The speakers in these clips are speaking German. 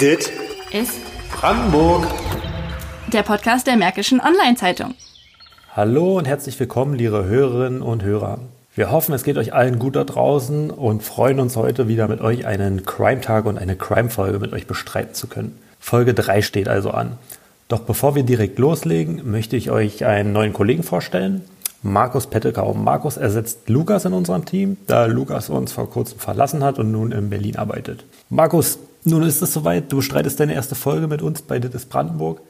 Dit ist Brandenburg. der Podcast der Märkischen Online-Zeitung. Hallo und herzlich willkommen, liebe Hörerinnen und Hörer. Wir hoffen, es geht euch allen gut da draußen und freuen uns heute wieder mit euch einen Crime-Tag und eine Crime-Folge mit euch bestreiten zu können. Folge 3 steht also an. Doch bevor wir direkt loslegen, möchte ich euch einen neuen Kollegen vorstellen. Markus Pettekau. Markus ersetzt Lukas in unserem Team, da Lukas uns vor kurzem verlassen hat und nun in Berlin arbeitet. Markus, nun ist es soweit. Du bestreitest deine erste Folge mit uns bei Dit ist Brandenburg.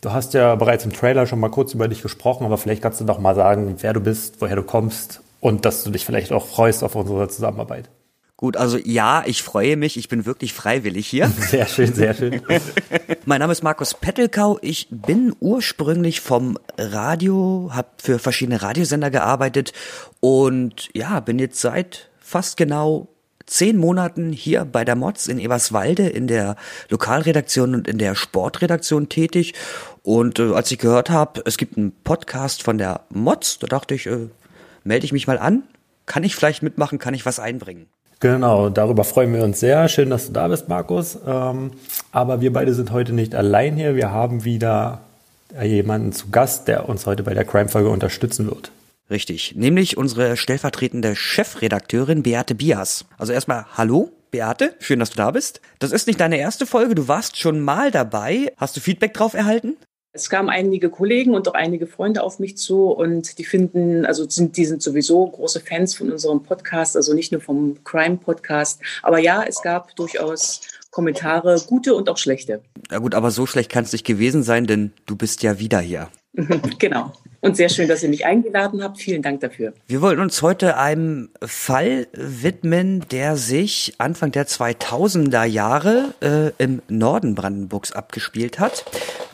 Du hast ja bereits im Trailer schon mal kurz über dich gesprochen, aber vielleicht kannst du doch mal sagen, wer du bist, woher du kommst und dass du dich vielleicht auch freust auf unsere Zusammenarbeit. Gut, also ja, ich freue mich. Ich bin wirklich freiwillig hier. Sehr schön, sehr schön. mein Name ist Markus Pettelkau. Ich bin ursprünglich vom Radio, habe für verschiedene Radiosender gearbeitet und ja, bin jetzt seit fast genau zehn Monaten hier bei der Mods in Eberswalde in der Lokalredaktion und in der Sportredaktion tätig. Und äh, als ich gehört habe, es gibt einen Podcast von der Mods, da dachte ich, äh, melde ich mich mal an. Kann ich vielleicht mitmachen? Kann ich was einbringen? Genau, darüber freuen wir uns sehr. Schön, dass du da bist, Markus. Ähm, aber wir beide sind heute nicht allein hier. Wir haben wieder jemanden zu Gast, der uns heute bei der Crime-Folge unterstützen wird. Richtig, nämlich unsere stellvertretende Chefredakteurin Beate Bias. Also erstmal Hallo. Beate, schön, dass du da bist. Das ist nicht deine erste Folge, du warst schon mal dabei. Hast du Feedback drauf erhalten? Es kamen einige Kollegen und auch einige Freunde auf mich zu und die finden, also sind, die sind sowieso große Fans von unserem Podcast, also nicht nur vom Crime Podcast. Aber ja, es gab durchaus Kommentare, gute und auch schlechte. Ja gut, aber so schlecht kann es nicht gewesen sein, denn du bist ja wieder hier. genau. Und sehr schön, dass ihr mich eingeladen habt. Vielen Dank dafür. Wir wollten uns heute einem Fall widmen, der sich Anfang der 2000er Jahre äh, im Norden Brandenburgs abgespielt hat.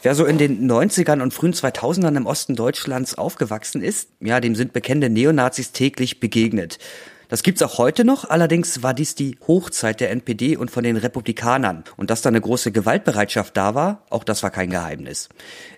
Wer so in den 90ern und frühen 2000ern im Osten Deutschlands aufgewachsen ist, ja, dem sind bekannte Neonazis täglich begegnet. Das gibt's auch heute noch, allerdings war dies die Hochzeit der NPD und von den Republikanern. Und dass da eine große Gewaltbereitschaft da war, auch das war kein Geheimnis.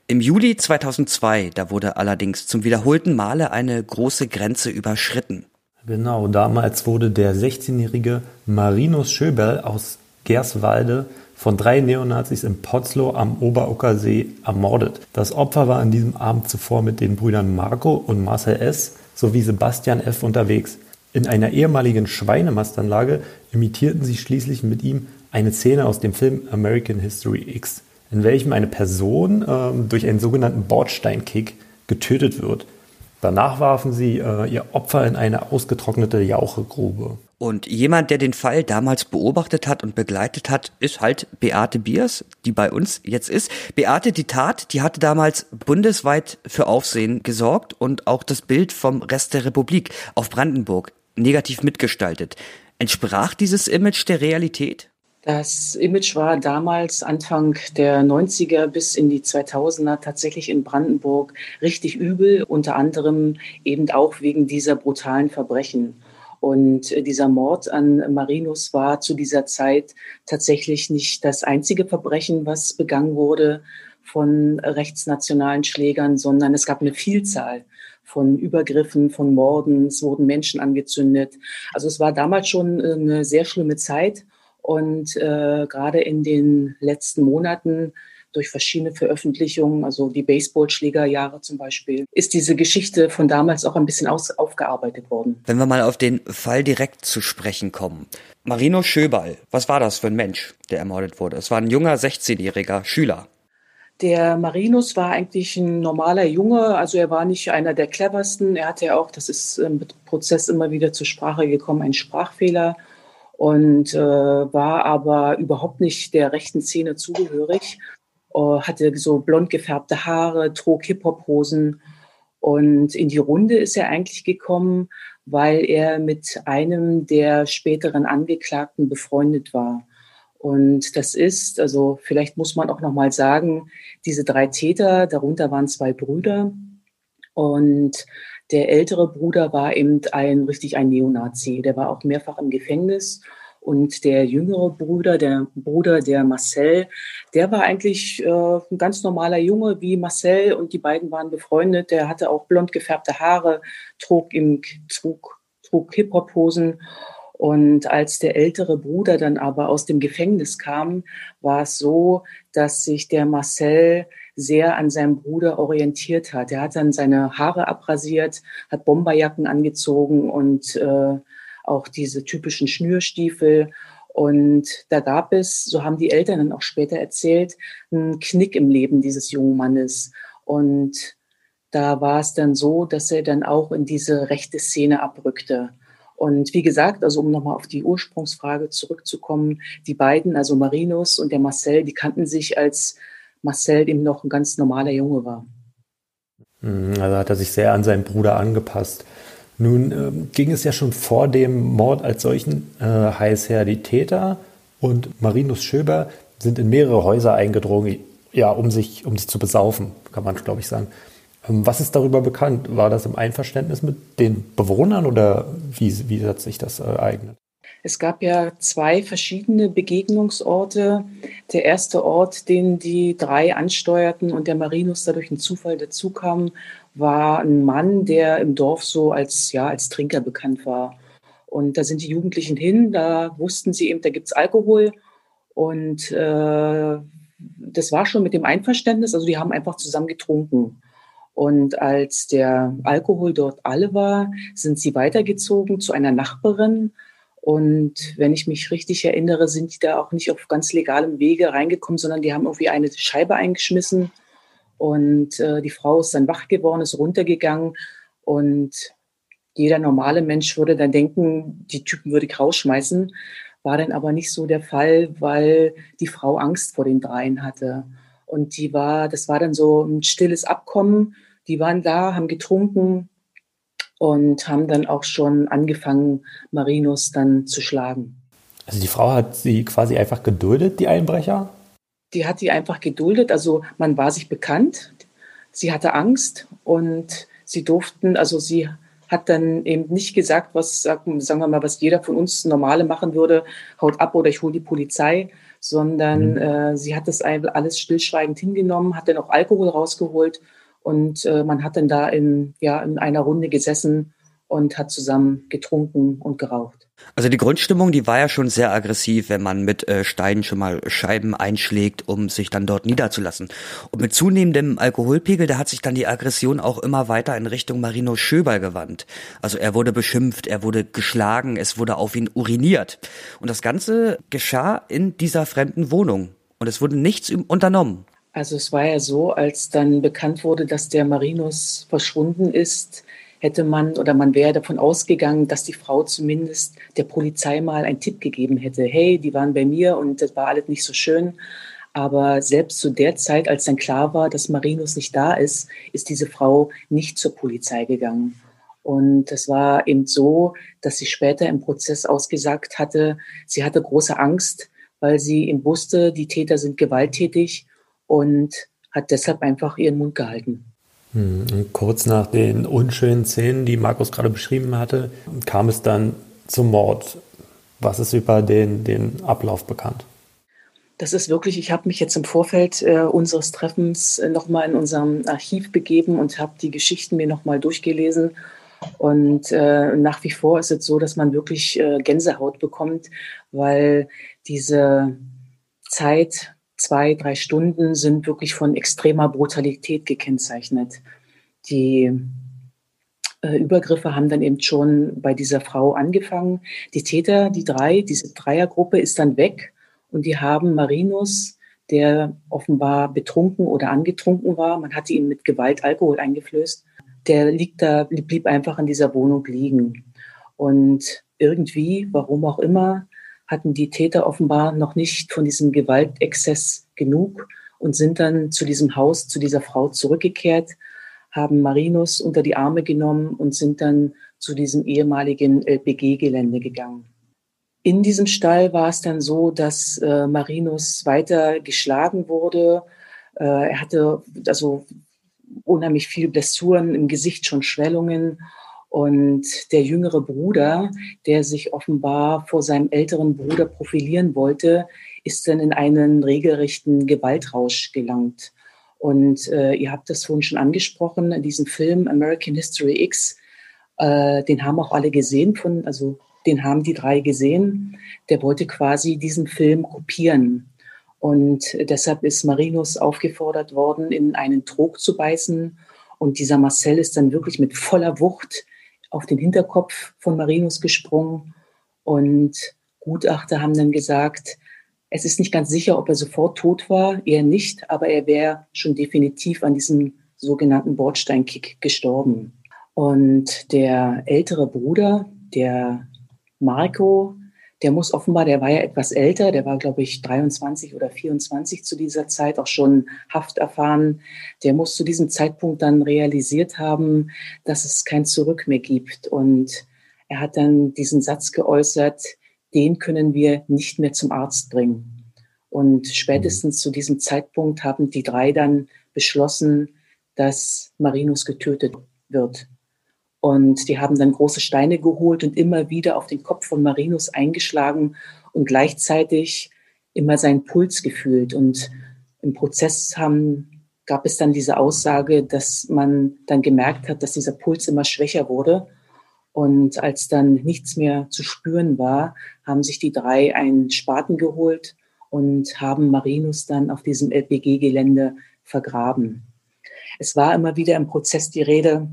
Im Juli 2002, da wurde allerdings zum wiederholten Male eine große Grenze überschritten. Genau, damals wurde der 16-jährige Marinus Schöberl aus Gerswalde von drei Neonazis in Potzlow am Oberuckersee ermordet. Das Opfer war an diesem Abend zuvor mit den Brüdern Marco und Marcel S. sowie Sebastian F. unterwegs. In einer ehemaligen Schweinemastanlage imitierten sie schließlich mit ihm eine Szene aus dem Film American History X, in welchem eine Person äh, durch einen sogenannten Bordsteinkick getötet wird. Danach warfen sie äh, ihr Opfer in eine ausgetrocknete Jauchegrube. Und jemand, der den Fall damals beobachtet hat und begleitet hat, ist halt Beate Biers, die bei uns jetzt ist. Beate, die Tat, die hatte damals bundesweit für Aufsehen gesorgt und auch das Bild vom Rest der Republik auf Brandenburg negativ mitgestaltet. Entsprach dieses Image der Realität? Das Image war damals Anfang der 90er bis in die 2000er tatsächlich in Brandenburg richtig übel, unter anderem eben auch wegen dieser brutalen Verbrechen. Und dieser Mord an Marinus war zu dieser Zeit tatsächlich nicht das einzige Verbrechen, was begangen wurde von rechtsnationalen Schlägern, sondern es gab eine Vielzahl von Übergriffen, von Morden, es wurden Menschen angezündet. Also es war damals schon eine sehr schlimme Zeit und äh, gerade in den letzten Monaten durch verschiedene Veröffentlichungen, also die Baseballschlägerjahre zum Beispiel, ist diese Geschichte von damals auch ein bisschen aus, aufgearbeitet worden. Wenn wir mal auf den Fall direkt zu sprechen kommen. Marino Schöbal, was war das für ein Mensch, der ermordet wurde? Es war ein junger 16-jähriger Schüler. Der Marinus war eigentlich ein normaler Junge, also er war nicht einer der cleversten. Er hatte ja auch, das ist im Prozess immer wieder zur Sprache gekommen, einen Sprachfehler und äh, war aber überhaupt nicht der rechten Szene zugehörig. Äh, hatte so blond gefärbte Haare, trug Hip-Hop-Hosen und in die Runde ist er eigentlich gekommen, weil er mit einem der späteren Angeklagten befreundet war. Und das ist, also vielleicht muss man auch noch mal sagen, diese drei Täter, darunter waren zwei Brüder und der ältere Bruder war eben ein richtig ein Neonazi. Der war auch mehrfach im Gefängnis und der jüngere Bruder, der Bruder der Marcel, der war eigentlich äh, ein ganz normaler Junge wie Marcel und die beiden waren befreundet. Der hatte auch blond gefärbte Haare, trug im trug, trug Hip-Hop-Hosen Und als der ältere Bruder dann aber aus dem Gefängnis kam, war es so, dass sich der Marcel sehr an seinem Bruder orientiert hat. Er hat dann seine Haare abrasiert, hat Bomberjacken angezogen und äh, auch diese typischen Schnürstiefel. Und da gab es, so haben die Eltern dann auch später erzählt, einen Knick im Leben dieses jungen Mannes. Und da war es dann so, dass er dann auch in diese rechte Szene abrückte. Und wie gesagt, also um nochmal auf die Ursprungsfrage zurückzukommen, die beiden, also Marinus und der Marcel, die kannten sich, als Marcel eben noch ein ganz normaler Junge war. Mhm, also hat er sich sehr an seinen Bruder angepasst. Nun äh, ging es ja schon vor dem Mord als solchen äh, heiß her. Die Täter und Marinus Schöber sind in mehrere Häuser eingedrungen, ja, um sich, um sich zu besaufen, kann man, glaube ich, sagen. Ähm, was ist darüber bekannt? War das im Einverständnis mit den Bewohnern oder wie, wie hat sich das ereignet? Es gab ja zwei verschiedene Begegnungsorte. Der erste Ort, den die drei ansteuerten und der Marinus dadurch ein Zufall dazu kam, war ein Mann, der im Dorf so als, ja, als Trinker bekannt war. Und da sind die Jugendlichen hin, da wussten sie eben, da gibt es Alkohol. Und äh, das war schon mit dem Einverständnis, also die haben einfach zusammen getrunken. Und als der Alkohol dort alle war, sind sie weitergezogen zu einer Nachbarin, und wenn ich mich richtig erinnere, sind die da auch nicht auf ganz legalem Wege reingekommen, sondern die haben irgendwie eine Scheibe eingeschmissen. Und äh, die Frau ist dann wach geworden, ist runtergegangen. Und jeder normale Mensch würde dann denken, die Typen würde ich rausschmeißen. War dann aber nicht so der Fall, weil die Frau Angst vor den dreien hatte. Und die war, das war dann so ein stilles Abkommen. Die waren da, haben getrunken, und haben dann auch schon angefangen, Marinus dann zu schlagen. Also die Frau hat sie quasi einfach geduldet, die Einbrecher? Die hat sie einfach geduldet. Also man war sich bekannt. Sie hatte Angst und sie durften, also sie hat dann eben nicht gesagt, was, sagen wir mal, was jeder von uns Normale machen würde, haut ab oder ich hole die Polizei, sondern mhm. äh, sie hat das alles stillschweigend hingenommen, hat dann auch Alkohol rausgeholt und äh, man hat dann da in, ja, in einer Runde gesessen und hat zusammen getrunken und geraucht. Also die Grundstimmung, die war ja schon sehr aggressiv, wenn man mit äh, Steinen schon mal Scheiben einschlägt, um sich dann dort niederzulassen. Und mit zunehmendem Alkoholpegel, da hat sich dann die Aggression auch immer weiter in Richtung Marino Schöber gewandt. Also er wurde beschimpft, er wurde geschlagen, es wurde auf ihn uriniert. Und das Ganze geschah in dieser fremden Wohnung. Und es wurde nichts unternommen. Also es war ja so, als dann bekannt wurde, dass der Marinus verschwunden ist, hätte man oder man wäre davon ausgegangen, dass die Frau zumindest der Polizei mal einen Tipp gegeben hätte. Hey, die waren bei mir und das war alles nicht so schön. Aber selbst zu der Zeit, als dann klar war, dass Marinus nicht da ist, ist diese Frau nicht zur Polizei gegangen. Und es war eben so, dass sie später im Prozess ausgesagt hatte, sie hatte große Angst, weil sie eben wusste, die Täter sind gewalttätig und hat deshalb einfach ihren Mund gehalten. Hm, kurz nach den unschönen Szenen, die Markus gerade beschrieben hatte, kam es dann zum Mord. Was ist über den, den Ablauf bekannt? Das ist wirklich, ich habe mich jetzt im Vorfeld äh, unseres Treffens äh, nochmal in unserem Archiv begeben und habe die Geschichten mir nochmal durchgelesen. Und äh, nach wie vor ist es so, dass man wirklich äh, Gänsehaut bekommt, weil diese Zeit zwei, drei Stunden sind wirklich von extremer Brutalität gekennzeichnet. Die äh, Übergriffe haben dann eben schon bei dieser Frau angefangen. Die Täter, die drei, diese Dreiergruppe ist dann weg und die haben Marinus, der offenbar betrunken oder angetrunken war, man hatte ihn mit Gewalt Alkohol eingeflößt, der liegt da, blieb einfach in dieser Wohnung liegen. Und irgendwie, warum auch immer, hatten die Täter offenbar noch nicht von diesem Gewaltexzess genug und sind dann zu diesem Haus, zu dieser Frau zurückgekehrt, haben Marinus unter die Arme genommen und sind dann zu diesem ehemaligen LPG-Gelände gegangen. In diesem Stall war es dann so, dass äh, Marinus weiter geschlagen wurde. Äh, er hatte also unheimlich viele Blessuren im Gesicht, schon Schwellungen und der jüngere Bruder, der sich offenbar vor seinem älteren Bruder profilieren wollte, ist dann in einen regelrechten Gewaltrausch gelangt. Und äh, ihr habt das vorhin schon angesprochen, diesen Film American History X, äh, den haben auch alle gesehen von, also den haben die drei gesehen. Der wollte quasi diesen Film kopieren. Und deshalb ist Marinus aufgefordert worden, in einen Trog zu beißen. Und dieser Marcel ist dann wirklich mit voller Wucht auf den Hinterkopf von Marinus gesprungen. Und Gutachter haben dann gesagt, es ist nicht ganz sicher, ob er sofort tot war, eher nicht, aber er wäre schon definitiv an diesem sogenannten Bordsteinkick gestorben. Und der ältere Bruder, der Marco, der muss offenbar, der war ja etwas älter, der war, glaube ich, 23 oder 24 zu dieser Zeit, auch schon Haft erfahren. Der muss zu diesem Zeitpunkt dann realisiert haben, dass es kein Zurück mehr gibt. Und er hat dann diesen Satz geäußert, den können wir nicht mehr zum Arzt bringen. Und spätestens zu diesem Zeitpunkt haben die drei dann beschlossen, dass Marinus getötet wird. Und die haben dann große Steine geholt und immer wieder auf den Kopf von Marinus eingeschlagen und gleichzeitig immer seinen Puls gefühlt. Und im Prozess haben, gab es dann diese Aussage, dass man dann gemerkt hat, dass dieser Puls immer schwächer wurde. Und als dann nichts mehr zu spüren war, haben sich die drei einen Spaten geholt und haben Marinus dann auf diesem LPG-Gelände vergraben. Es war immer wieder im Prozess die Rede,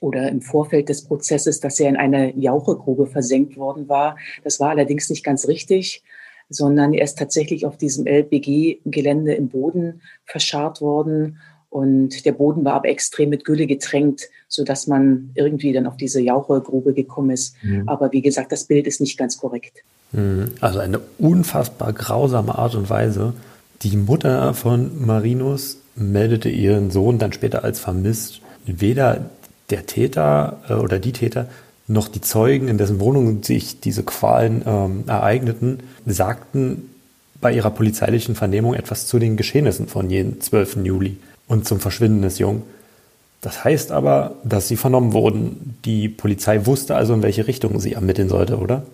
oder im Vorfeld des Prozesses, dass er in eine Jauchegrube versenkt worden war. Das war allerdings nicht ganz richtig, sondern er ist tatsächlich auf diesem LPG-Gelände im Boden verscharrt worden. Und der Boden war aber extrem mit Gülle getränkt, so dass man irgendwie dann auf diese Jauchegrube gekommen ist. Mhm. Aber wie gesagt, das Bild ist nicht ganz korrekt. Mhm. Also eine unfassbar grausame Art und Weise. Die Mutter von Marinus meldete ihren Sohn dann später als vermisst. Weder der Täter äh, oder die Täter noch die Zeugen, in dessen Wohnung sich diese Qualen ähm, ereigneten, sagten bei ihrer polizeilichen Vernehmung etwas zu den Geschehnissen von jenem 12. Juli und zum Verschwinden des Jungen. Das heißt aber, dass sie vernommen wurden. Die Polizei wusste also, in welche Richtung sie ermitteln sollte, oder?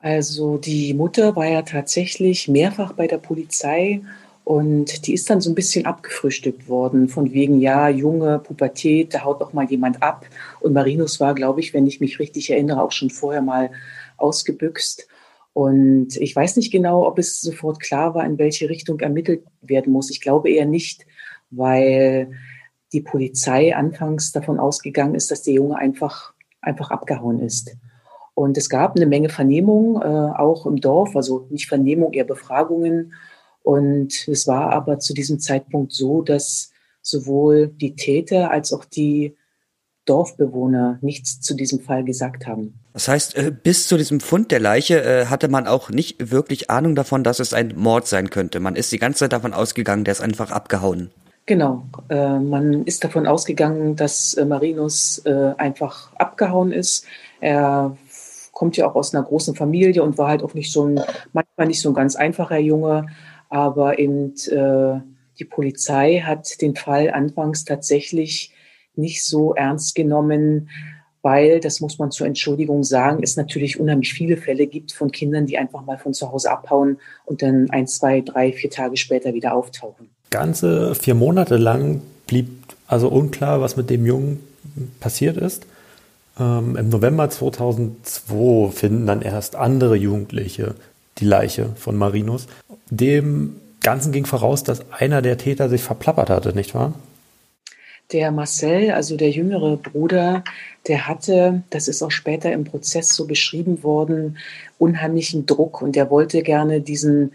Also die Mutter war ja tatsächlich mehrfach bei der Polizei und die ist dann so ein bisschen abgefrühstückt worden, von wegen, ja, junge Pubertät, da haut auch mal jemand ab. Und Marinus war, glaube ich, wenn ich mich richtig erinnere, auch schon vorher mal ausgebüxt. Und ich weiß nicht genau, ob es sofort klar war, in welche Richtung ermittelt werden muss. Ich glaube eher nicht, weil die Polizei anfangs davon ausgegangen ist, dass der Junge einfach, einfach abgehauen ist. Und es gab eine Menge Vernehmungen, äh, auch im Dorf, also nicht Vernehmung, eher Befragungen. Und es war aber zu diesem Zeitpunkt so, dass sowohl die Täter als auch die Dorfbewohner nichts zu diesem Fall gesagt haben. Das heißt, äh, bis zu diesem Fund der Leiche äh, hatte man auch nicht wirklich Ahnung davon, dass es ein Mord sein könnte. Man ist die ganze Zeit davon ausgegangen, der ist einfach abgehauen. Genau, äh, man ist davon ausgegangen, dass Marinus einfach abgehauen ist. Er kommt ja auch aus einer großen Familie und war halt auch nicht so ein, manchmal nicht so ein ganz einfacher Junge. Aber eben äh, die Polizei hat den Fall anfangs tatsächlich nicht so ernst genommen, weil, das muss man zur Entschuldigung sagen, es natürlich unheimlich viele Fälle gibt von Kindern, die einfach mal von zu Hause abhauen und dann ein, zwei, drei, vier Tage später wieder auftauchen. Ganze vier Monate lang blieb also unklar, was mit dem Jungen passiert ist. Ähm, Im November 2002 finden dann erst andere Jugendliche die Leiche von Marinus. Dem Ganzen ging voraus, dass einer der Täter sich verplappert hatte, nicht wahr? Der Marcel, also der jüngere Bruder, der hatte, das ist auch später im Prozess so beschrieben worden, unheimlichen Druck und der wollte gerne diesen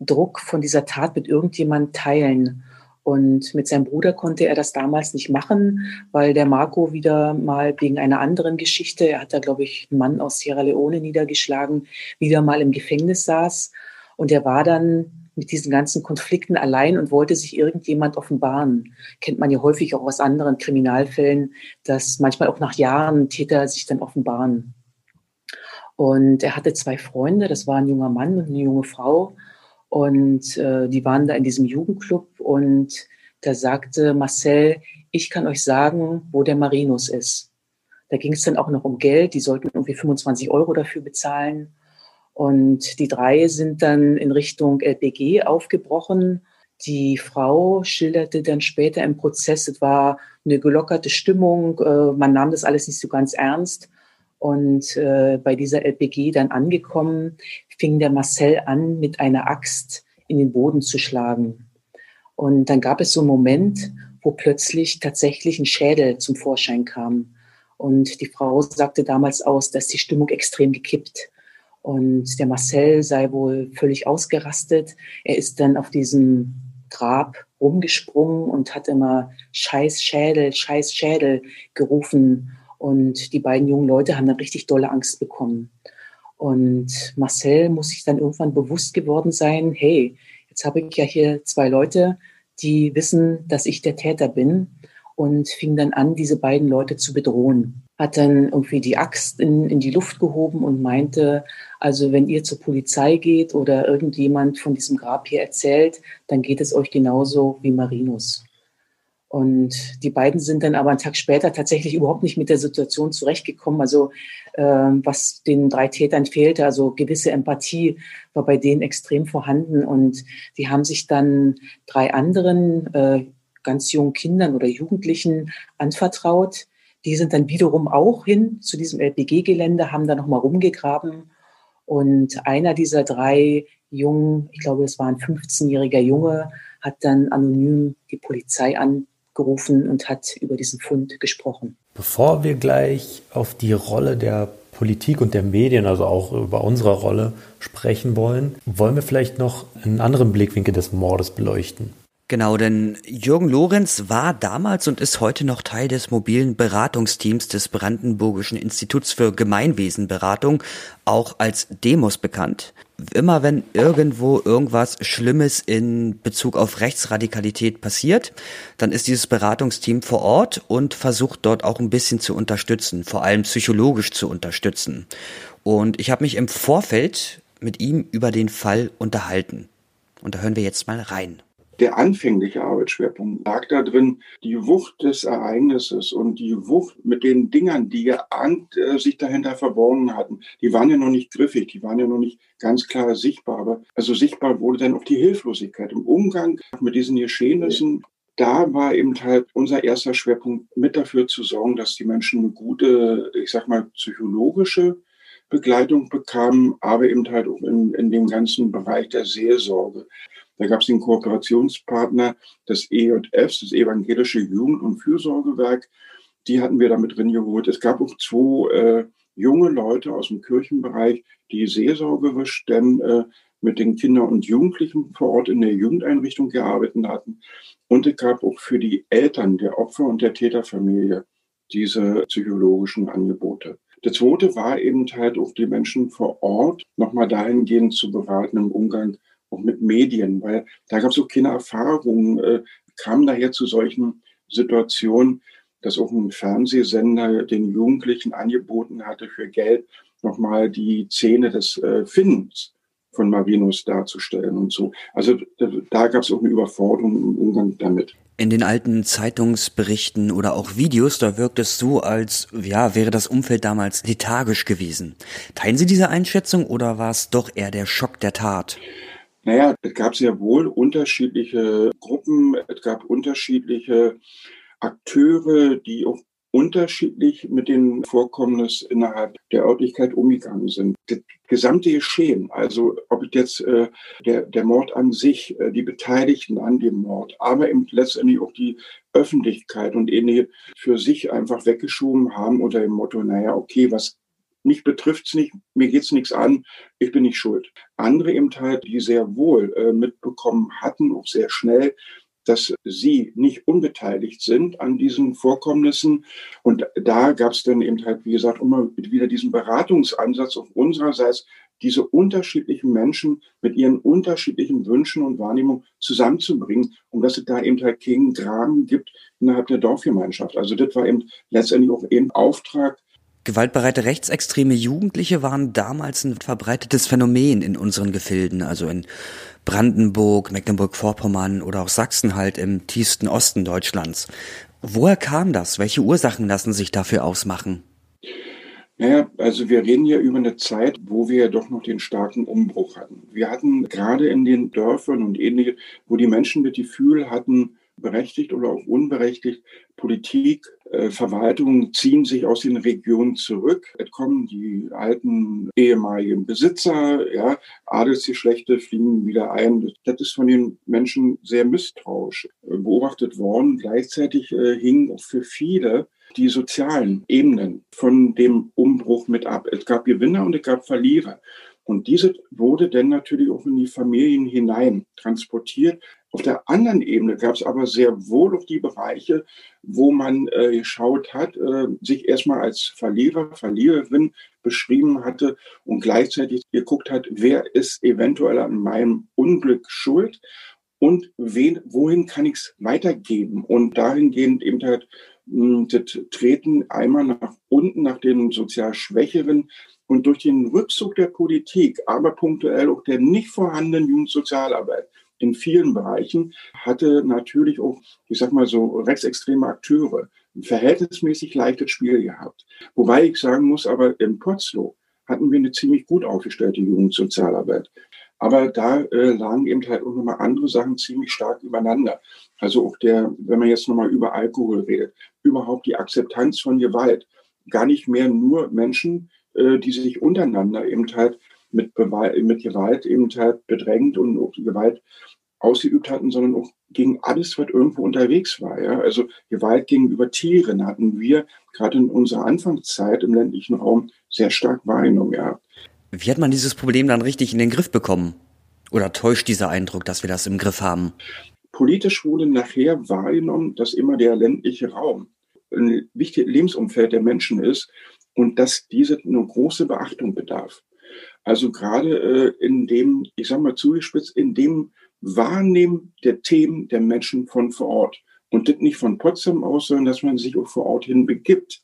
Druck von dieser Tat mit irgendjemand teilen. Und mit seinem Bruder konnte er das damals nicht machen, weil der Marco wieder mal wegen einer anderen Geschichte, er hat da, glaube ich, einen Mann aus Sierra Leone niedergeschlagen, wieder mal im Gefängnis saß. Und er war dann mit diesen ganzen Konflikten allein und wollte sich irgendjemand offenbaren. Kennt man ja häufig auch aus anderen Kriminalfällen, dass manchmal auch nach Jahren Täter sich dann offenbaren. Und er hatte zwei Freunde, das war ein junger Mann und eine junge Frau. Und äh, die waren da in diesem Jugendclub und da sagte Marcel, ich kann euch sagen, wo der Marinus ist. Da ging es dann auch noch um Geld. Die sollten irgendwie 25 Euro dafür bezahlen. Und die drei sind dann in Richtung LPG aufgebrochen. Die Frau schilderte dann später im Prozess, es war eine gelockerte Stimmung. Äh, man nahm das alles nicht so ganz ernst. Und äh, bei dieser LPG dann angekommen, fing der Marcel an, mit einer Axt in den Boden zu schlagen. Und dann gab es so einen Moment, wo plötzlich tatsächlich ein Schädel zum Vorschein kam. Und die Frau sagte damals aus, dass die Stimmung extrem gekippt. Und der Marcel sei wohl völlig ausgerastet. Er ist dann auf diesem Grab rumgesprungen und hat immer Scheiß Schädel, Scheiß Schädel gerufen. Und die beiden jungen Leute haben dann richtig dolle Angst bekommen. Und Marcel muss sich dann irgendwann bewusst geworden sein, hey, jetzt habe ich ja hier zwei Leute, die wissen, dass ich der Täter bin und fing dann an, diese beiden Leute zu bedrohen. Hat dann irgendwie die Axt in, in die Luft gehoben und meinte, also wenn ihr zur Polizei geht oder irgendjemand von diesem Grab hier erzählt, dann geht es euch genauso wie Marinus. Und die beiden sind dann aber einen Tag später tatsächlich überhaupt nicht mit der Situation zurechtgekommen. Also äh, was den drei Tätern fehlte, also gewisse Empathie war bei denen extrem vorhanden. Und die haben sich dann drei anderen äh, ganz jungen Kindern oder Jugendlichen anvertraut. Die sind dann wiederum auch hin zu diesem LPG-Gelände, haben da nochmal rumgegraben. Und einer dieser drei Jungen, ich glaube, es war ein 15-jähriger Junge, hat dann anonym die Polizei an gerufen und hat über diesen Fund gesprochen. Bevor wir gleich auf die Rolle der Politik und der Medien, also auch über unsere Rolle sprechen wollen, wollen wir vielleicht noch einen anderen Blickwinkel des Mordes beleuchten. Genau, denn Jürgen Lorenz war damals und ist heute noch Teil des mobilen Beratungsteams des Brandenburgischen Instituts für Gemeinwesenberatung, auch als Demos bekannt. Immer wenn irgendwo irgendwas Schlimmes in Bezug auf Rechtsradikalität passiert, dann ist dieses Beratungsteam vor Ort und versucht dort auch ein bisschen zu unterstützen, vor allem psychologisch zu unterstützen. Und ich habe mich im Vorfeld mit ihm über den Fall unterhalten. Und da hören wir jetzt mal rein der anfängliche Arbeitsschwerpunkt lag da drin, die Wucht des Ereignisses und die Wucht mit den Dingern, die geahnt äh, sich dahinter verborgen hatten. Die waren ja noch nicht griffig, die waren ja noch nicht ganz klar sichtbar, aber also sichtbar wurde dann auch die Hilflosigkeit im Umgang mit diesen Geschehnissen. Da war eben halt unser erster Schwerpunkt mit dafür zu sorgen, dass die Menschen eine gute, ich sag mal, psychologische Begleitung bekamen, aber eben halt auch in, in dem ganzen Bereich der Seelsorge. Da gab es den Kooperationspartner des EJFs, das Evangelische Jugend- und Fürsorgewerk. Die hatten wir damit drin geholt. Es gab auch zwei äh, junge Leute aus dem Kirchenbereich, die seelsorgerisch denn äh, mit den Kindern und Jugendlichen vor Ort in der Jugendeinrichtung gearbeitet hatten. Und es gab auch für die Eltern der Opfer und der Täterfamilie diese psychologischen Angebote. Das zweite war eben halt auch die Menschen vor Ort nochmal dahingehend zu beraten im Umgang auch mit Medien, weil da gab es auch keine Erfahrung, äh, kam daher zu solchen Situationen, dass auch ein Fernsehsender den Jugendlichen angeboten hatte, für Geld nochmal die Szene des äh, Findens von Marinus darzustellen und so. Also da gab es auch eine Überforderung im Umgang damit. In den alten Zeitungsberichten oder auch Videos, da wirkt es so, als ja, wäre das Umfeld damals lethargisch gewesen. Teilen Sie diese Einschätzung oder war es doch eher der Schock der Tat? Naja, es gab sehr wohl unterschiedliche Gruppen, es gab unterschiedliche Akteure, die auch unterschiedlich mit den Vorkommnissen innerhalb der Örtlichkeit umgegangen sind. Das gesamte Geschehen, also ob jetzt äh, der, der Mord an sich, äh, die Beteiligten an dem Mord, aber eben letztendlich auch die Öffentlichkeit und ähnliche für sich einfach weggeschoben haben unter dem Motto, naja, okay, was mich betrifft's nicht, mir geht's nichts an, ich bin nicht schuld. Andere eben halt, die sehr wohl äh, mitbekommen hatten, auch sehr schnell, dass sie nicht unbeteiligt sind an diesen Vorkommnissen. Und da gab es dann eben halt, wie gesagt, immer wieder diesen Beratungsansatz auf unsererseits, diese unterschiedlichen Menschen mit ihren unterschiedlichen Wünschen und Wahrnehmungen zusammenzubringen, um dass es da eben halt keinen Graben gibt innerhalb der Dorfgemeinschaft. Also das war eben letztendlich auch eben Auftrag Gewaltbereite rechtsextreme Jugendliche waren damals ein verbreitetes Phänomen in unseren Gefilden, also in Brandenburg, Mecklenburg-Vorpommern oder auch Sachsen halt im tiefsten Osten Deutschlands. Woher kam das? Welche Ursachen lassen sich dafür ausmachen? Naja, also wir reden ja über eine Zeit, wo wir ja doch noch den starken Umbruch hatten. Wir hatten gerade in den Dörfern und ähnliche, wo die Menschen das Gefühl hatten, berechtigt oder auch unberechtigt, Politik, äh, Verwaltung ziehen sich aus den Regionen zurück. Es kommen die alten ehemaligen Besitzer, ja, Adelsgeschlechte fliegen wieder ein. Das ist von den Menschen sehr misstrauisch äh, beobachtet worden. Gleichzeitig äh, hingen auch für viele die sozialen Ebenen von dem Umbruch mit ab. Es gab Gewinner und es gab Verlierer. Und diese wurde dann natürlich auch in die Familien hinein transportiert. Auf der anderen Ebene gab es aber sehr wohl auch die Bereiche, wo man äh, geschaut hat, äh, sich erstmal als Verlierer, Verliererin beschrieben hatte und gleichzeitig geguckt hat, wer ist eventuell an meinem Unglück schuld und wen, wohin kann ich es weitergeben? Und dahingehend eben halt hm, das Treten einmal nach unten, nach den sozial Schwächeren, und durch den Rückzug der Politik, aber punktuell auch der nicht vorhandenen Jugendsozialarbeit in vielen Bereichen, hatte natürlich auch, ich sag mal so, rechtsextreme Akteure ein verhältnismäßig leichtes Spiel gehabt. Wobei ich sagen muss, aber in Potsdam hatten wir eine ziemlich gut aufgestellte Jugendsozialarbeit. Aber da äh, lagen eben halt auch nochmal andere Sachen ziemlich stark übereinander. Also auch der, wenn man jetzt nochmal über Alkohol redet, überhaupt die Akzeptanz von Gewalt. Gar nicht mehr nur Menschen, äh, die sich untereinander eben halt mit, mit Gewalt eben halt bedrängt und auch Gewalt ausgeübt hatten, sondern auch gegen alles, was irgendwo unterwegs war. Ja? Also Gewalt gegenüber Tieren hatten wir gerade in unserer Anfangszeit im ländlichen Raum sehr stark wahrgenommen. Ja. Wie hat man dieses Problem dann richtig in den Griff bekommen? Oder täuscht dieser Eindruck, dass wir das im Griff haben? Politisch wurde nachher wahrgenommen, dass immer der ländliche Raum ein wichtiges Lebensumfeld der Menschen ist und dass diese eine große Beachtung bedarf. Also gerade äh, in dem, ich sage mal zugespitzt, in dem Wahrnehmen der Themen der Menschen von vor Ort. Und das nicht von Potsdam aus, sondern dass man sich auch vor Ort hin begibt.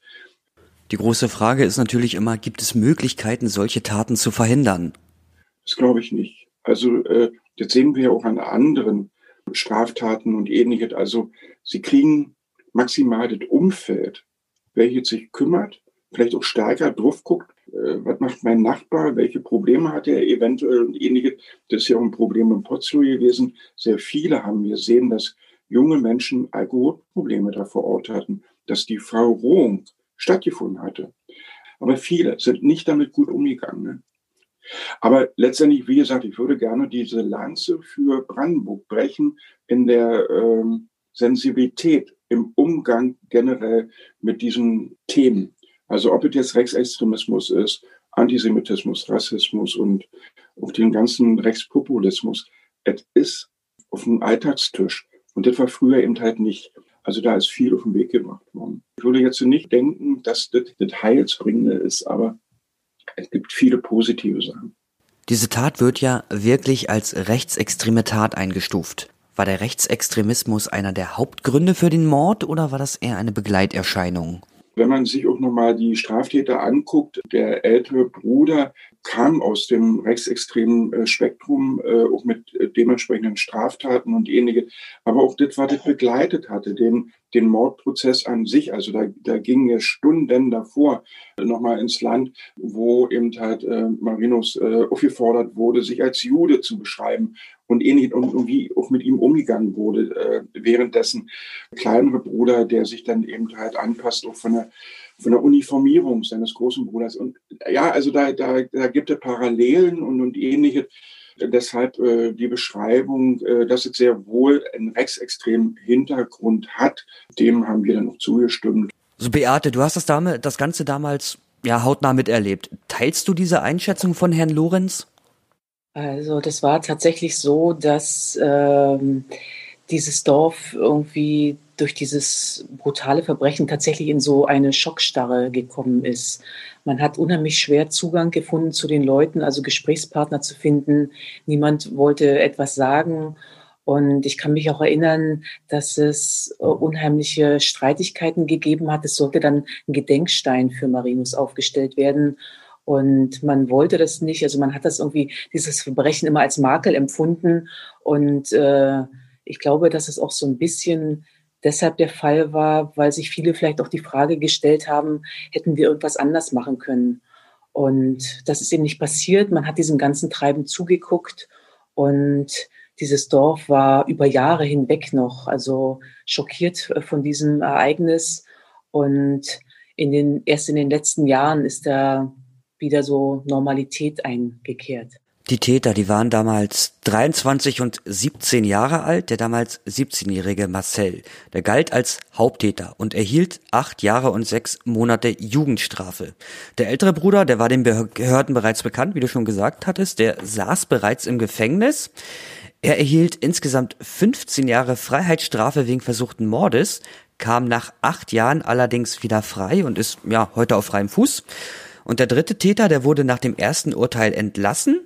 Die große Frage ist natürlich immer, gibt es Möglichkeiten, solche Taten zu verhindern? Das glaube ich nicht. Also äh, das sehen wir auch an anderen Straftaten und ähnliches. Also sie kriegen maximal das Umfeld, welches sich kümmert, vielleicht auch stärker drauf guckt, äh, was macht mein Nachbar, welche Probleme hat er eventuell und ähnliches. Das ist ja auch ein Problem in Potsdam gewesen. Sehr viele haben gesehen, dass junge Menschen Alkoholprobleme da vor Ort hatten, dass die Verrohung stattgefunden hatte. Aber viele sind nicht damit gut umgegangen. Ne? Aber letztendlich, wie gesagt, ich würde gerne diese Lanze für Brandenburg brechen in der ähm, Sensibilität im Umgang generell mit diesen Themen. Also ob es jetzt Rechtsextremismus ist, Antisemitismus, Rassismus und auf den ganzen Rechtspopulismus, es ist auf dem Alltagstisch. Und das war früher eben halt nicht. Also da ist viel auf den Weg gebracht worden. Ich würde jetzt nicht denken, dass das das Heilsbringende ist, aber es gibt viele positive Sachen. Diese Tat wird ja wirklich als rechtsextreme Tat eingestuft. War der Rechtsextremismus einer der Hauptgründe für den Mord oder war das eher eine Begleiterscheinung? Wenn man sich auch nochmal die Straftäter anguckt, der ältere Bruder kam aus dem rechtsextremen äh, Spektrum, äh, auch mit äh, dementsprechenden Straftaten und ähnliche. Aber auch das, was das begleitet hatte, den, den Mordprozess an sich. Also da, da gingen ja Stunden davor nochmal ins Land, wo eben halt äh, Marinus äh, aufgefordert wurde, sich als Jude zu beschreiben und ähnlich und, und wie auch mit ihm umgegangen wurde. Äh, währenddessen kleinere Bruder, der sich dann eben halt anpasst, auch von der von der Uniformierung seines großen Bruders. Und ja, also da, da, da gibt es Parallelen und, und ähnliche. Deshalb äh, die Beschreibung, äh, dass es sehr wohl einen rechtsextremen Hintergrund hat, dem haben wir dann noch zugestimmt. So Beate, du hast das, Dame, das Ganze damals ja hautnah miterlebt. Teilst du diese Einschätzung von Herrn Lorenz? Also das war tatsächlich so, dass ähm, dieses Dorf irgendwie durch dieses brutale Verbrechen tatsächlich in so eine Schockstarre gekommen ist. Man hat unheimlich schwer Zugang gefunden zu den Leuten, also Gesprächspartner zu finden. Niemand wollte etwas sagen. Und ich kann mich auch erinnern, dass es äh, unheimliche Streitigkeiten gegeben hat. Es sollte dann ein Gedenkstein für Marinus aufgestellt werden. Und man wollte das nicht. Also man hat das irgendwie, dieses Verbrechen immer als Makel empfunden. Und äh, ich glaube, dass es auch so ein bisschen deshalb der Fall war, weil sich viele vielleicht auch die Frage gestellt haben, hätten wir irgendwas anders machen können. Und das ist eben nicht passiert. Man hat diesem ganzen Treiben zugeguckt und dieses Dorf war über Jahre hinweg noch, also schockiert äh, von diesem Ereignis. Und in den, erst in den letzten Jahren ist da wieder so Normalität eingekehrt. Die Täter, die waren damals 23 und 17 Jahre alt. Der damals 17-jährige Marcel, der galt als Haupttäter und erhielt acht Jahre und sechs Monate Jugendstrafe. Der ältere Bruder, der war den Behörden bereits bekannt, wie du schon gesagt hattest, der saß bereits im Gefängnis. Er erhielt insgesamt 15 Jahre Freiheitsstrafe wegen versuchten Mordes, kam nach acht Jahren allerdings wieder frei und ist ja heute auf freiem Fuß. Und der dritte Täter, der wurde nach dem ersten Urteil entlassen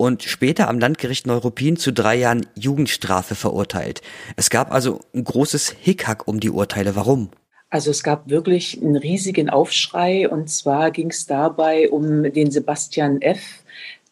und später am Landgericht Neuruppin zu drei Jahren Jugendstrafe verurteilt. Es gab also ein großes Hickhack um die Urteile. Warum? Also es gab wirklich einen riesigen Aufschrei und zwar ging es dabei um den Sebastian F.,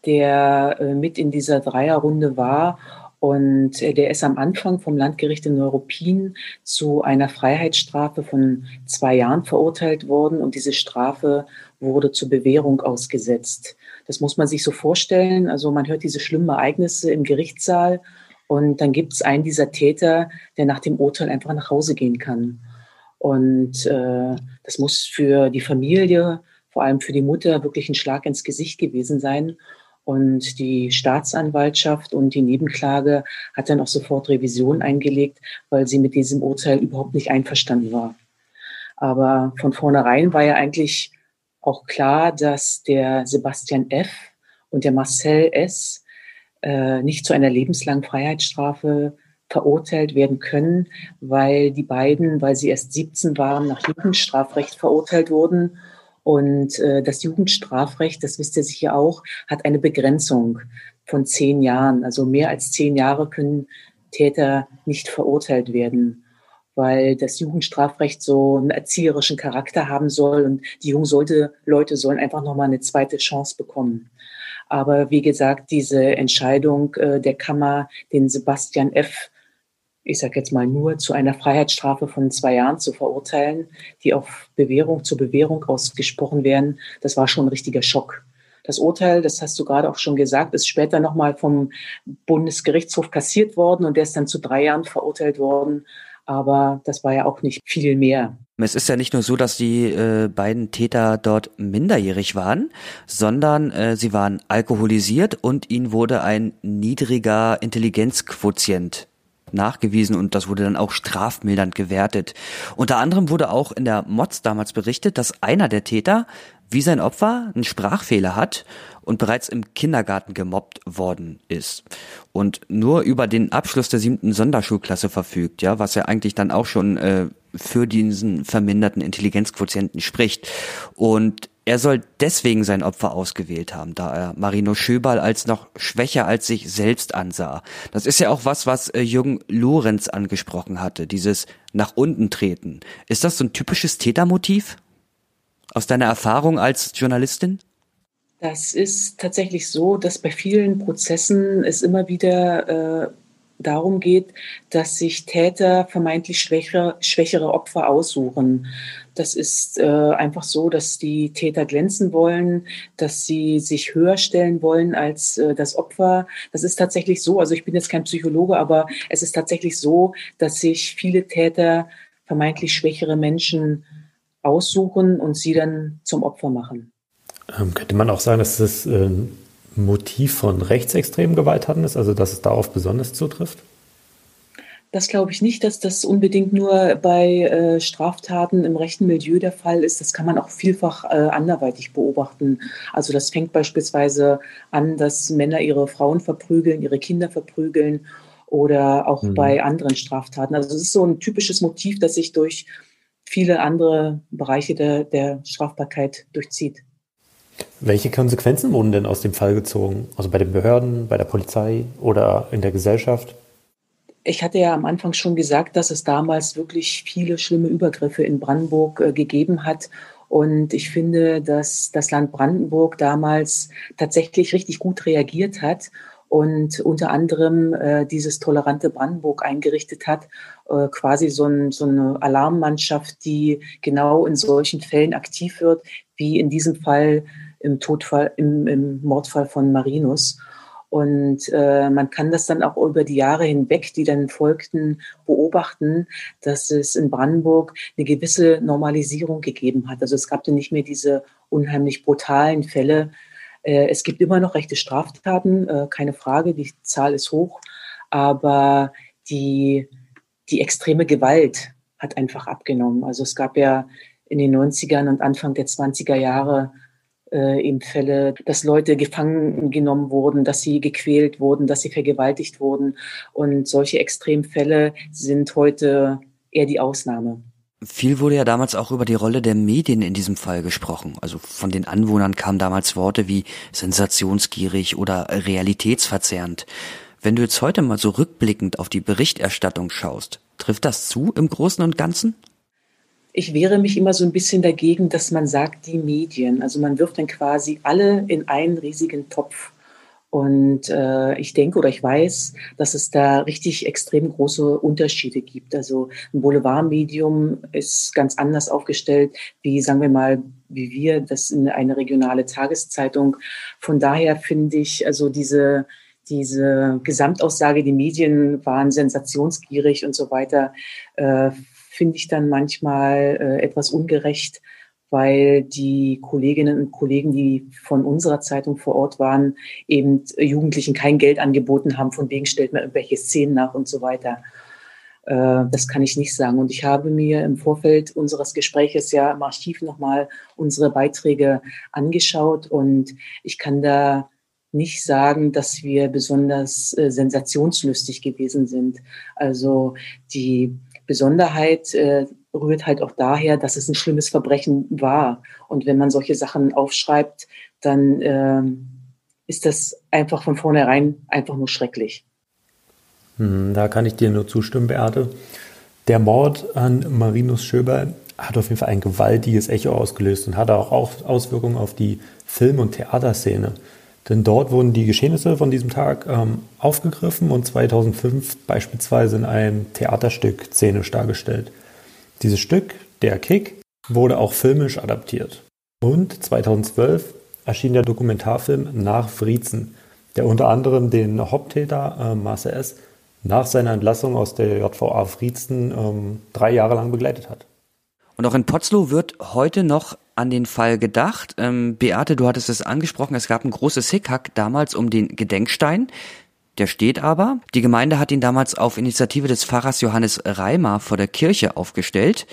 der äh, mit in dieser Dreierrunde war und äh, der ist am Anfang vom Landgericht in Neuruppin zu einer Freiheitsstrafe von zwei Jahren verurteilt worden und diese Strafe wurde zur Bewährung ausgesetzt. Das muss man sich so vorstellen. Also man hört diese schlimmen Ereignisse im Gerichtssaal und dann gibt es einen dieser Täter, der nach dem Urteil einfach nach Hause gehen kann. Und äh, das muss für die Familie, vor allem für die Mutter, wirklich ein Schlag ins Gesicht gewesen sein. Und die Staatsanwaltschaft und die Nebenklage hat dann auch sofort Revision eingelegt, weil sie mit diesem Urteil überhaupt nicht einverstanden war. Aber von vornherein war ja eigentlich auch klar, dass der Sebastian F. und der Marcel S. Äh, nicht zu einer lebenslangen Freiheitsstrafe verurteilt werden können, weil die beiden, weil sie erst 17 waren, nach Jugendstrafrecht verurteilt wurden. Und äh, das Jugendstrafrecht, das wisst ihr sicher auch, hat eine Begrenzung von zehn Jahren. Also mehr als zehn Jahre können Täter nicht verurteilt werden weil das Jugendstrafrecht so einen erzieherischen Charakter haben soll und die jungen sollte, Leute sollen einfach nochmal eine zweite Chance bekommen. Aber wie gesagt, diese Entscheidung äh, der Kammer, den Sebastian F., ich sage jetzt mal nur zu einer Freiheitsstrafe von zwei Jahren zu verurteilen, die auf Bewährung zur Bewährung ausgesprochen werden, das war schon ein richtiger Schock. Das Urteil, das hast du gerade auch schon gesagt, ist später nochmal vom Bundesgerichtshof kassiert worden und der ist dann zu drei Jahren verurteilt worden aber das war ja auch nicht viel mehr. Es ist ja nicht nur so, dass die äh, beiden Täter dort minderjährig waren, sondern äh, sie waren alkoholisiert und ihnen wurde ein niedriger Intelligenzquotient nachgewiesen und das wurde dann auch strafmildernd gewertet. Unter anderem wurde auch in der Mods damals berichtet, dass einer der Täter wie sein Opfer einen Sprachfehler hat und bereits im Kindergarten gemobbt worden ist und nur über den Abschluss der siebten Sonderschulklasse verfügt, ja, was ja eigentlich dann auch schon äh, für diesen verminderten Intelligenzquotienten spricht. Und er soll deswegen sein Opfer ausgewählt haben, da er Marino Schöberl als noch schwächer als sich selbst ansah. Das ist ja auch was, was äh, Jürgen Lorenz angesprochen hatte, dieses nach unten treten. Ist das so ein typisches Tätermotiv? Aus deiner Erfahrung als Journalistin? Das ist tatsächlich so, dass bei vielen Prozessen es immer wieder äh, darum geht, dass sich Täter vermeintlich schwächere, schwächere Opfer aussuchen. Das ist äh, einfach so, dass die Täter glänzen wollen, dass sie sich höher stellen wollen als äh, das Opfer. Das ist tatsächlich so. Also ich bin jetzt kein Psychologe, aber es ist tatsächlich so, dass sich viele Täter vermeintlich schwächere Menschen aussuchen und sie dann zum Opfer machen. Ähm, könnte man auch sagen, dass das äh, Motiv von rechtsextremen Gewalttaten ist, also dass es darauf besonders zutrifft? Das glaube ich nicht, dass das unbedingt nur bei äh, Straftaten im rechten Milieu der Fall ist. Das kann man auch vielfach äh, anderweitig beobachten. Also das fängt beispielsweise an, dass Männer ihre Frauen verprügeln, ihre Kinder verprügeln oder auch mhm. bei anderen Straftaten. Also es ist so ein typisches Motiv, das sich durch viele andere Bereiche der, der Strafbarkeit durchzieht. Welche Konsequenzen wurden denn aus dem Fall gezogen? Also bei den Behörden, bei der Polizei oder in der Gesellschaft? Ich hatte ja am Anfang schon gesagt, dass es damals wirklich viele schlimme Übergriffe in Brandenburg äh, gegeben hat. Und ich finde, dass das Land Brandenburg damals tatsächlich richtig gut reagiert hat und unter anderem äh, dieses tolerante Brandenburg eingerichtet hat, äh, quasi so, ein, so, eine Alarmmannschaft, die genau in solchen Fällen aktiv wird, wie in diesem Fall im Todfall, im, im Mordfall von Marinus. Und äh, man kann das dann auch über die Jahre hinweg, die dann folgten, beobachten, dass es in Brandenburg eine gewisse Normalisierung gegeben hat. Also es gab dann nicht mehr diese unheimlich brutalen Fälle. Äh, es gibt immer noch rechte Straftaten, äh, keine Frage, die Zahl ist hoch, aber die, die extreme Gewalt hat einfach abgenommen. Also es gab ja in den 90ern und Anfang der 20er Jahre äh, eben Fälle, dass Leute gefangen genommen wurden, dass sie gequält wurden, dass sie vergewaltigt wurden. Und solche Extremfälle sind heute eher die Ausnahme. Viel wurde ja damals auch über die Rolle der Medien in diesem Fall gesprochen. Also von den Anwohnern kamen damals Worte wie sensationsgierig oder realitätsverzerrend. Wenn du jetzt heute mal so rückblickend auf die Berichterstattung schaust, trifft das zu im Großen und Ganzen? Ich wehre mich immer so ein bisschen dagegen, dass man sagt, die Medien. Also man wirft dann quasi alle in einen riesigen Topf. Und äh, ich denke oder ich weiß, dass es da richtig extrem große Unterschiede gibt. Also ein Boulevardmedium ist ganz anders aufgestellt, wie sagen wir mal, wie wir das in eine regionale Tageszeitung. Von daher finde ich also diese diese Gesamtaussage, die Medien waren sensationsgierig und so weiter, äh, finde ich dann manchmal äh, etwas ungerecht, weil die Kolleginnen und Kollegen, die von unserer Zeitung vor Ort waren, eben Jugendlichen kein Geld angeboten haben, von wegen stellt man irgendwelche Szenen nach und so weiter. Äh, das kann ich nicht sagen. Und ich habe mir im Vorfeld unseres Gespräches ja im Archiv nochmal unsere Beiträge angeschaut und ich kann da nicht sagen, dass wir besonders äh, sensationslustig gewesen sind. Also die Besonderheit äh, rührt halt auch daher, dass es ein schlimmes Verbrechen war. Und wenn man solche Sachen aufschreibt, dann äh, ist das einfach von vornherein einfach nur schrecklich. Hm, da kann ich dir nur zustimmen, Beate. Der Mord an Marinus Schöber hat auf jeden Fall ein gewaltiges Echo ausgelöst und hatte auch Auswirkungen auf die Film- und Theaterszene. Denn dort wurden die Geschehnisse von diesem Tag ähm, aufgegriffen und 2005 beispielsweise in einem Theaterstück szenisch dargestellt. Dieses Stück, Der Kick, wurde auch filmisch adaptiert. Und 2012 erschien der Dokumentarfilm Nach Friezen, der unter anderem den Haupttäter äh, Marcel S. nach seiner Entlassung aus der JVA Friezen ähm, drei Jahre lang begleitet hat. Und auch in Potzlow wird heute noch an den Fall gedacht. Ähm, Beate, du hattest es angesprochen, es gab ein großes Hickhack damals um den Gedenkstein. Der steht aber. Die Gemeinde hat ihn damals auf Initiative des Pfarrers Johannes Reimer vor der Kirche aufgestellt.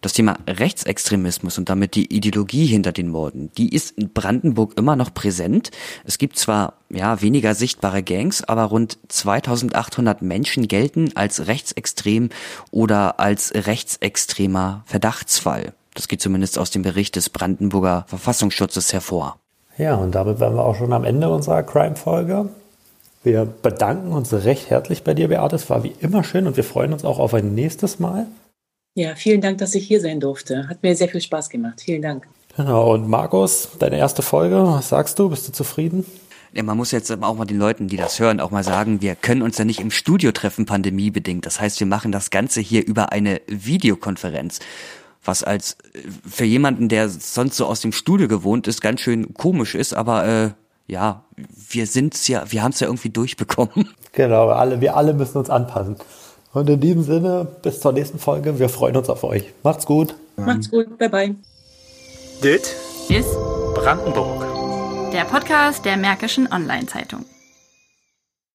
Das Thema Rechtsextremismus und damit die Ideologie hinter den Morden, die ist in Brandenburg immer noch präsent. Es gibt zwar ja weniger sichtbare Gangs, aber rund 2800 Menschen gelten als rechtsextrem oder als rechtsextremer Verdachtsfall. Das geht zumindest aus dem Bericht des Brandenburger Verfassungsschutzes hervor. Ja, und damit wären wir auch schon am Ende unserer Crime-Folge. Wir bedanken uns recht herzlich bei dir, Beate. Es war wie immer schön und wir freuen uns auch auf ein nächstes Mal. Ja, vielen Dank, dass ich hier sein durfte. Hat mir sehr viel Spaß gemacht. Vielen Dank. Genau, und Markus, deine erste Folge, was sagst du? Bist du zufrieden? Ja, man muss jetzt auch mal den Leuten, die das hören, auch mal sagen, wir können uns ja nicht im Studio treffen, pandemiebedingt. Das heißt, wir machen das Ganze hier über eine Videokonferenz was als äh, für jemanden, der sonst so aus dem Studio gewohnt ist, ganz schön komisch ist, aber äh, ja, wir sind's ja, wir haben es ja irgendwie durchbekommen. Genau, alle, wir alle müssen uns anpassen. Und in diesem Sinne, bis zur nächsten Folge. Wir freuen uns auf euch. Macht's gut. Macht's gut. Bye bye. Dit ist Brandenburg. Der Podcast der Märkischen Online-Zeitung.